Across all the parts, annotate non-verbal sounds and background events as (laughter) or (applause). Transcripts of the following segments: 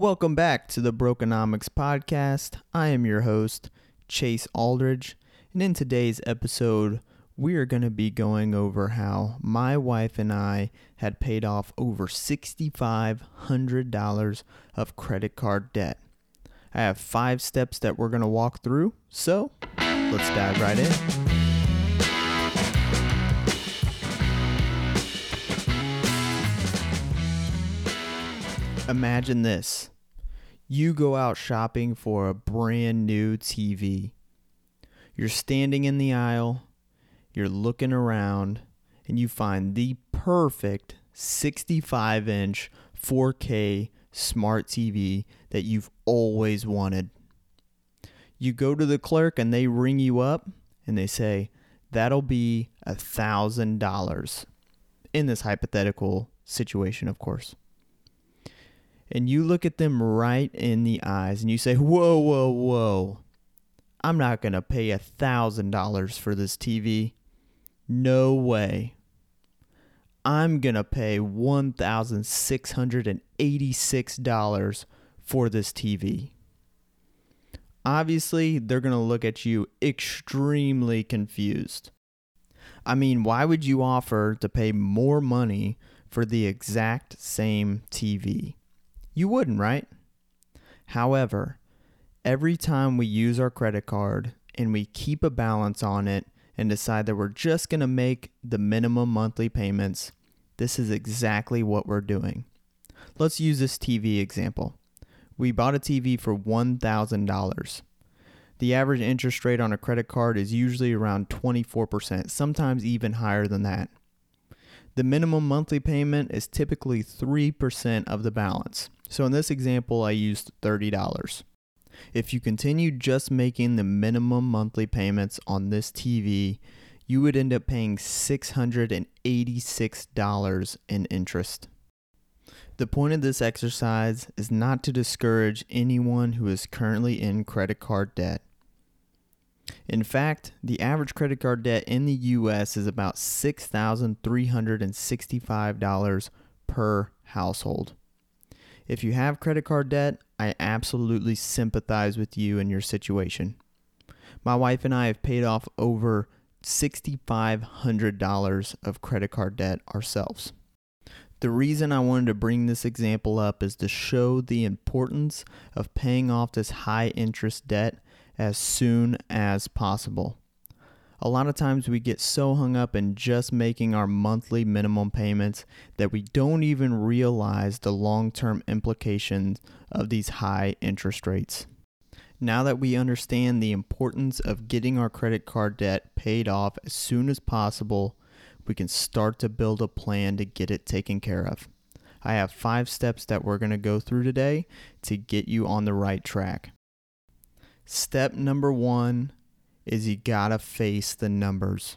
Welcome back to the Brokeonomics podcast. I am your host, Chase Aldridge, and in today's episode, we are going to be going over how my wife and I had paid off over $6,500 of credit card debt. I have five steps that we're going to walk through, so let's dive right in. Imagine this. You go out shopping for a brand new TV. You're standing in the aisle, you're looking around, and you find the perfect 65 inch 4K smart TV that you've always wanted. You go to the clerk and they ring you up and they say, That'll be a thousand dollars. In this hypothetical situation, of course. And you look at them right in the eyes and you say, Whoa, whoa, whoa. I'm not going to pay a thousand dollars for this TV. No way. I'm going to pay $1,686 for this TV. Obviously, they're going to look at you extremely confused. I mean, why would you offer to pay more money for the exact same TV? You wouldn't, right? However, every time we use our credit card and we keep a balance on it and decide that we're just going to make the minimum monthly payments, this is exactly what we're doing. Let's use this TV example. We bought a TV for $1,000. The average interest rate on a credit card is usually around 24%, sometimes even higher than that. The minimum monthly payment is typically 3% of the balance. So in this example, I used $30. If you continue just making the minimum monthly payments on this TV, you would end up paying $686 in interest. The point of this exercise is not to discourage anyone who is currently in credit card debt. In fact, the average credit card debt in the US is about $6,365 per household. If you have credit card debt, I absolutely sympathize with you and your situation. My wife and I have paid off over $6,500 of credit card debt ourselves. The reason I wanted to bring this example up is to show the importance of paying off this high interest debt as soon as possible. A lot of times we get so hung up in just making our monthly minimum payments that we don't even realize the long term implications of these high interest rates. Now that we understand the importance of getting our credit card debt paid off as soon as possible, we can start to build a plan to get it taken care of. I have five steps that we're going to go through today to get you on the right track. Step number one is you gotta face the numbers.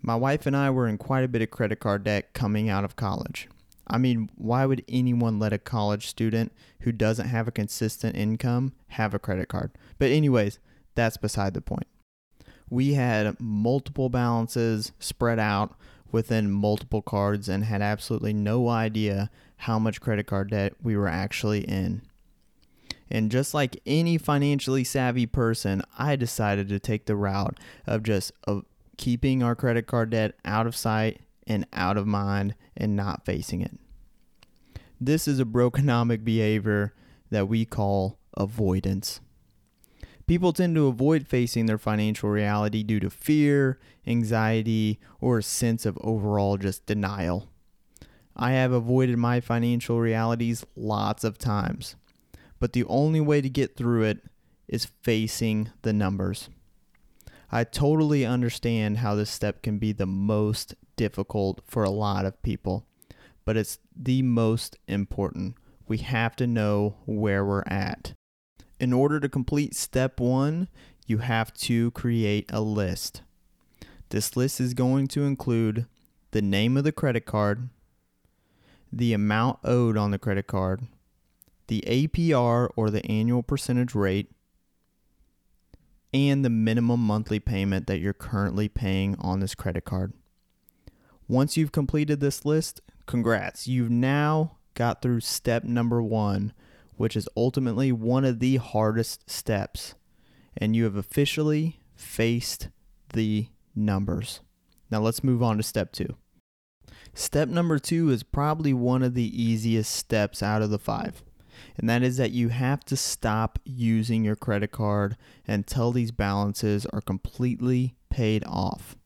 My wife and I were in quite a bit of credit card debt coming out of college. I mean, why would anyone let a college student who doesn't have a consistent income have a credit card? But, anyways, that's beside the point. We had multiple balances spread out within multiple cards and had absolutely no idea how much credit card debt we were actually in. And just like any financially savvy person, I decided to take the route of just of keeping our credit card debt out of sight and out of mind and not facing it. This is a brokeonomic behavior that we call avoidance. People tend to avoid facing their financial reality due to fear, anxiety, or a sense of overall just denial. I have avoided my financial realities lots of times but the only way to get through it is facing the numbers. I totally understand how this step can be the most difficult for a lot of people, but it's the most important. We have to know where we're at. In order to complete step one, you have to create a list. This list is going to include the name of the credit card, the amount owed on the credit card, the APR or the annual percentage rate, and the minimum monthly payment that you're currently paying on this credit card. Once you've completed this list, congrats. You've now got through step number one which is ultimately one of the hardest steps. And you have officially faced the numbers. Now let's move on to step two. Step number two is probably one of the easiest steps out of the five. And that is that you have to stop using your credit card until these balances are completely paid off.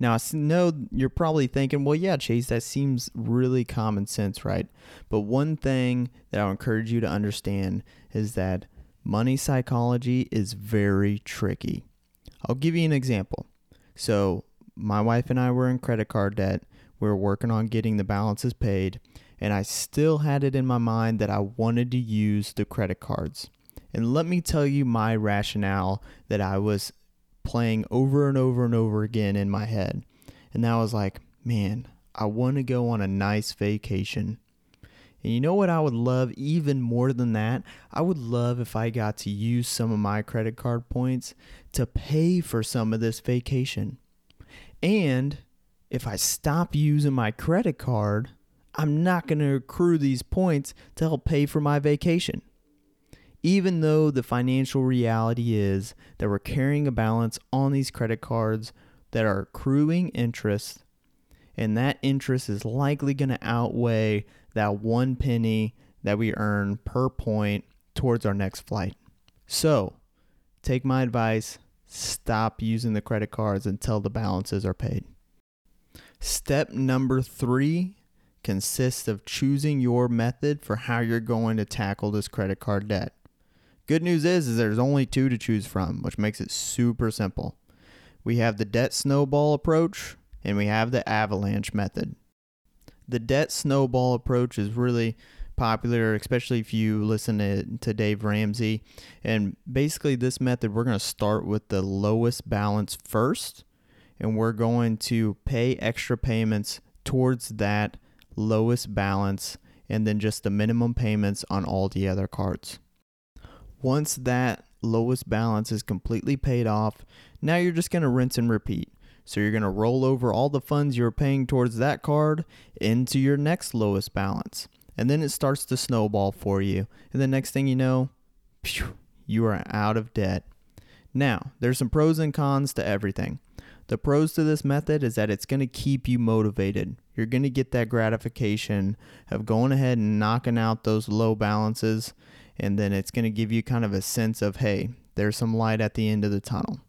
Now, I know you're probably thinking, well, yeah, Chase, that seems really common sense, right? But one thing that I'll encourage you to understand is that money psychology is very tricky. I'll give you an example. So, my wife and I were in credit card debt. We were working on getting the balances paid, and I still had it in my mind that I wanted to use the credit cards. And let me tell you my rationale that I was playing over and over and over again in my head. And that was like, man, I want to go on a nice vacation. And you know what I would love even more than that? I would love if I got to use some of my credit card points to pay for some of this vacation. And if I stop using my credit card, I'm not going to accrue these points to help pay for my vacation even though the financial reality is that we're carrying a balance on these credit cards that are accruing interest, and that interest is likely going to outweigh that one penny that we earn per point towards our next flight. So, take my advice stop using the credit cards until the balances are paid. Step number three consists of choosing your method for how you're going to tackle this credit card debt. Good news is, is there's only two to choose from, which makes it super simple. We have the debt snowball approach and we have the avalanche method. The debt snowball approach is really popular, especially if you listen to, to Dave Ramsey. And basically, this method, we're going to start with the lowest balance first, and we're going to pay extra payments towards that lowest balance and then just the minimum payments on all the other cards. Once that lowest balance is completely paid off, now you're just going to rinse and repeat. So you're going to roll over all the funds you're paying towards that card into your next lowest balance. And then it starts to snowball for you. And the next thing you know, phew, you are out of debt. Now, there's some pros and cons to everything. The pros to this method is that it's going to keep you motivated. You're going to get that gratification of going ahead and knocking out those low balances and then it's going to give you kind of a sense of, hey, there's some light at the end of the tunnel.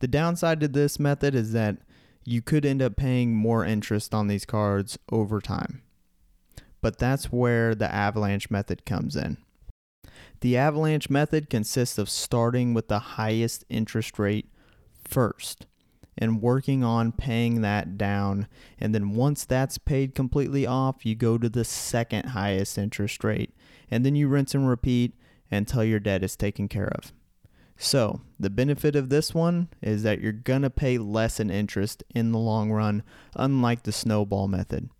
The downside to this method is that you could end up paying more interest on these cards over time. But that's where the avalanche method comes in. The avalanche method consists of starting with the highest interest rate first and working on paying that down. And then once that's paid completely off, you go to the second highest interest rate and then you rinse and repeat until your debt is taken care of. So, the benefit of this one is that you're going to pay less in interest in the long run, unlike the snowball method.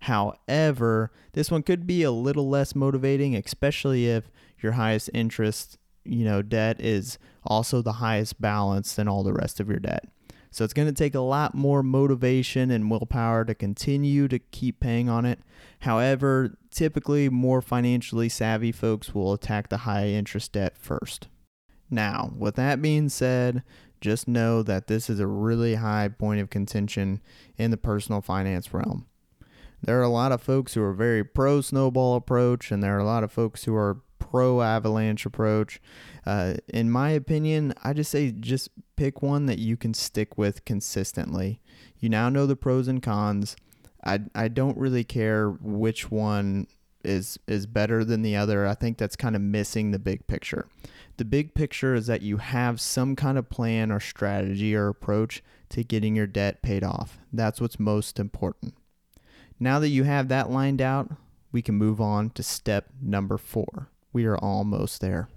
However, this one could be a little less motivating, especially if your highest interest, you know, debt is also the highest balance than all the rest of your debt. So it's going to take a lot more motivation and willpower to continue to keep paying on it. However, typically more financially savvy folks will attack the high interest debt first. Now, with that being said, just know that this is a really high point of contention in the personal finance realm. There are a lot of folks who are very pro snowball approach, and there are a lot of folks who are pro avalanche approach. Uh, in my opinion, I just say just pick one that you can stick with consistently. You now know the pros and cons. I, I don't really care which one is is better than the other. I think that's kind of missing the big picture. The big picture is that you have some kind of plan or strategy or approach to getting your debt paid off. That's what's most important. Now that you have that lined out, we can move on to step number 4. We are almost there.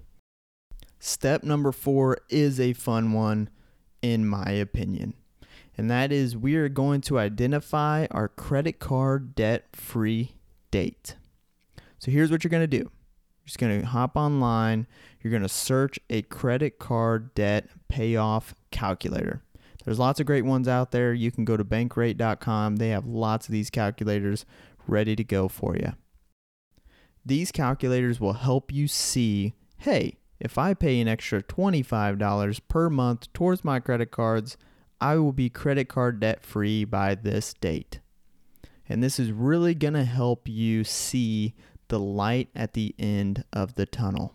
Step number 4 is a fun one in my opinion and that is we are going to identify our credit card debt free date. So here's what you're going to do you're just going to hop online, you're going to search a credit card debt payoff calculator. There's lots of great ones out there. You can go to bankrate.com, they have lots of these calculators ready to go for you. These calculators will help you see hey, if I pay an extra $25 per month towards my credit cards, I will be credit card debt free by this date. And this is really going to help you see the light at the end of the tunnel.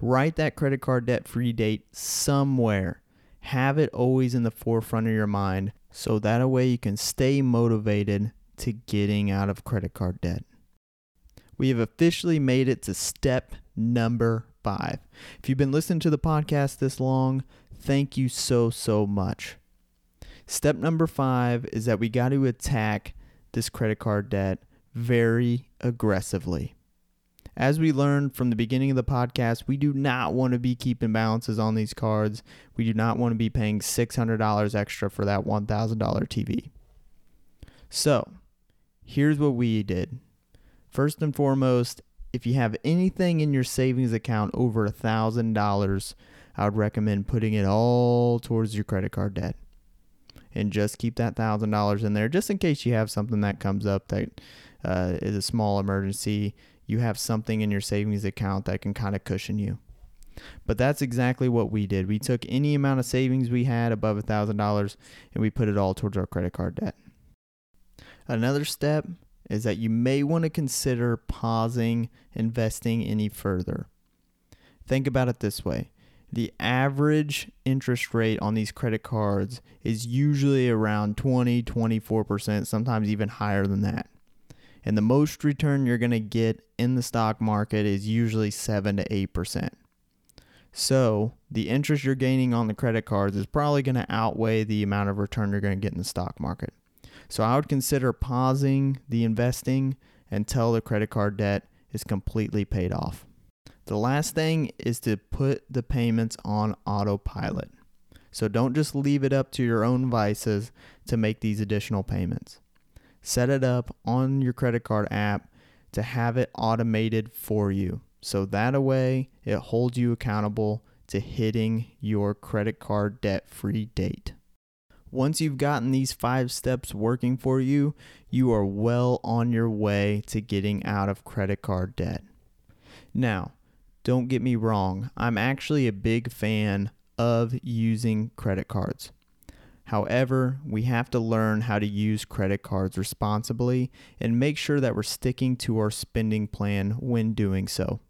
Write that credit card debt free date somewhere. Have it always in the forefront of your mind so that way you can stay motivated to getting out of credit card debt. We have officially made it to step number five. If you've been listening to the podcast this long, thank you so, so much. Step number five is that we got to attack this credit card debt very aggressively. As we learned from the beginning of the podcast, we do not want to be keeping balances on these cards. We do not want to be paying $600 extra for that $1,000 TV. So, here's what we did. First and foremost, if you have anything in your savings account over a $1,000, I would recommend putting it all towards your credit card debt. And just keep that $1,000 in there just in case you have something that comes up that uh, is a small emergency. You have something in your savings account that can kind of cushion you. But that's exactly what we did. We took any amount of savings we had above a $1,000 and we put it all towards our credit card debt. Another step is that you may want to consider pausing investing any further. Think about it this way the average interest rate on these credit cards is usually around 20, 24%, sometimes even higher than that. And the most return you're going to get in the stock market is usually 7 to 8%. So, the interest you're gaining on the credit cards is probably going to outweigh the amount of return you're going to get in the stock market. So I would consider pausing the investing until the credit card debt is completely paid off. The last thing is to put the payments on autopilot. So don't just leave it up to your own vices to make these additional payments. Set it up on your credit card app to have it automated for you. So that way it holds you accountable to hitting your credit card debt free date. Once you've gotten these five steps working for you, you are well on your way to getting out of credit card debt. Now, don't get me wrong, I'm actually a big fan of using credit cards. However, we have to learn how to use credit cards responsibly and make sure that we're sticking to our spending plan when doing so.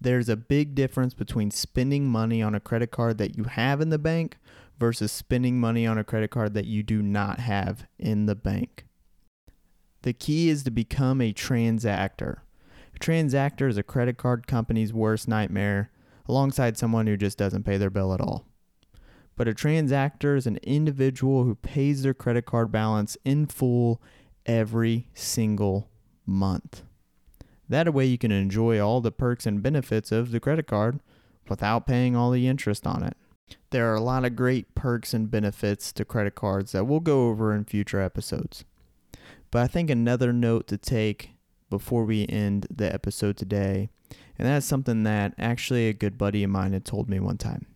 There's a big difference between spending money on a credit card that you have in the bank versus spending money on a credit card that you do not have in the bank. The key is to become a transactor. A transactor is a credit card company's worst nightmare, alongside someone who just doesn't pay their bill at all. But a transactor is an individual who pays their credit card balance in full every single month. That way, you can enjoy all the perks and benefits of the credit card without paying all the interest on it. There are a lot of great perks and benefits to credit cards that we'll go over in future episodes. But I think another note to take before we end the episode today, and that's something that actually a good buddy of mine had told me one time.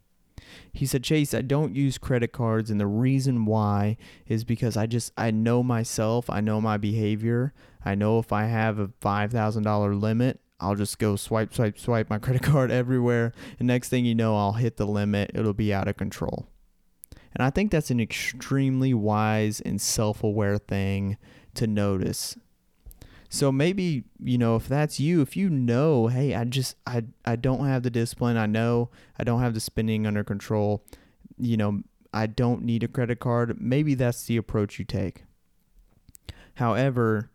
He said, Chase, I don't use credit cards, and the reason why is because I just, I know myself, I know my behavior. I know if I have a $5,000 limit, I'll just go swipe, swipe, swipe my (laughs) credit card everywhere. And next thing you know, I'll hit the limit. It'll be out of control. And I think that's an extremely wise and self aware thing to notice. So maybe, you know, if that's you, if you know, hey, I just I I don't have the discipline, I know I don't have the spending under control, you know, I don't need a credit card, maybe that's the approach you take. However,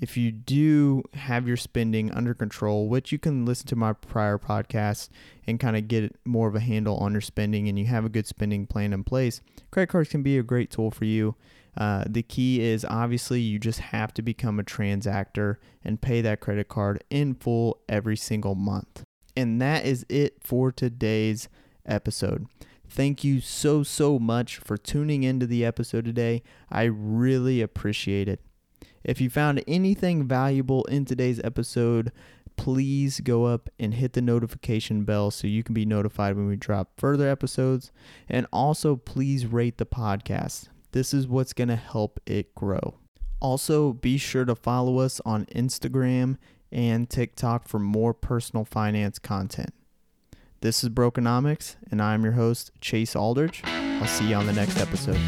if you do have your spending under control, which you can listen to my prior podcasts and kind of get more of a handle on your spending and you have a good spending plan in place, credit cards can be a great tool for you. Uh, the key is obviously you just have to become a transactor and pay that credit card in full every single month. And that is it for today's episode. Thank you so, so much for tuning into the episode today. I really appreciate it. If you found anything valuable in today's episode, please go up and hit the notification bell so you can be notified when we drop further episodes. And also, please rate the podcast. This is what's going to help it grow. Also, be sure to follow us on Instagram and TikTok for more personal finance content. This is Brokeonomics, and I'm your host, Chase Aldrich. I'll see you on the next episode.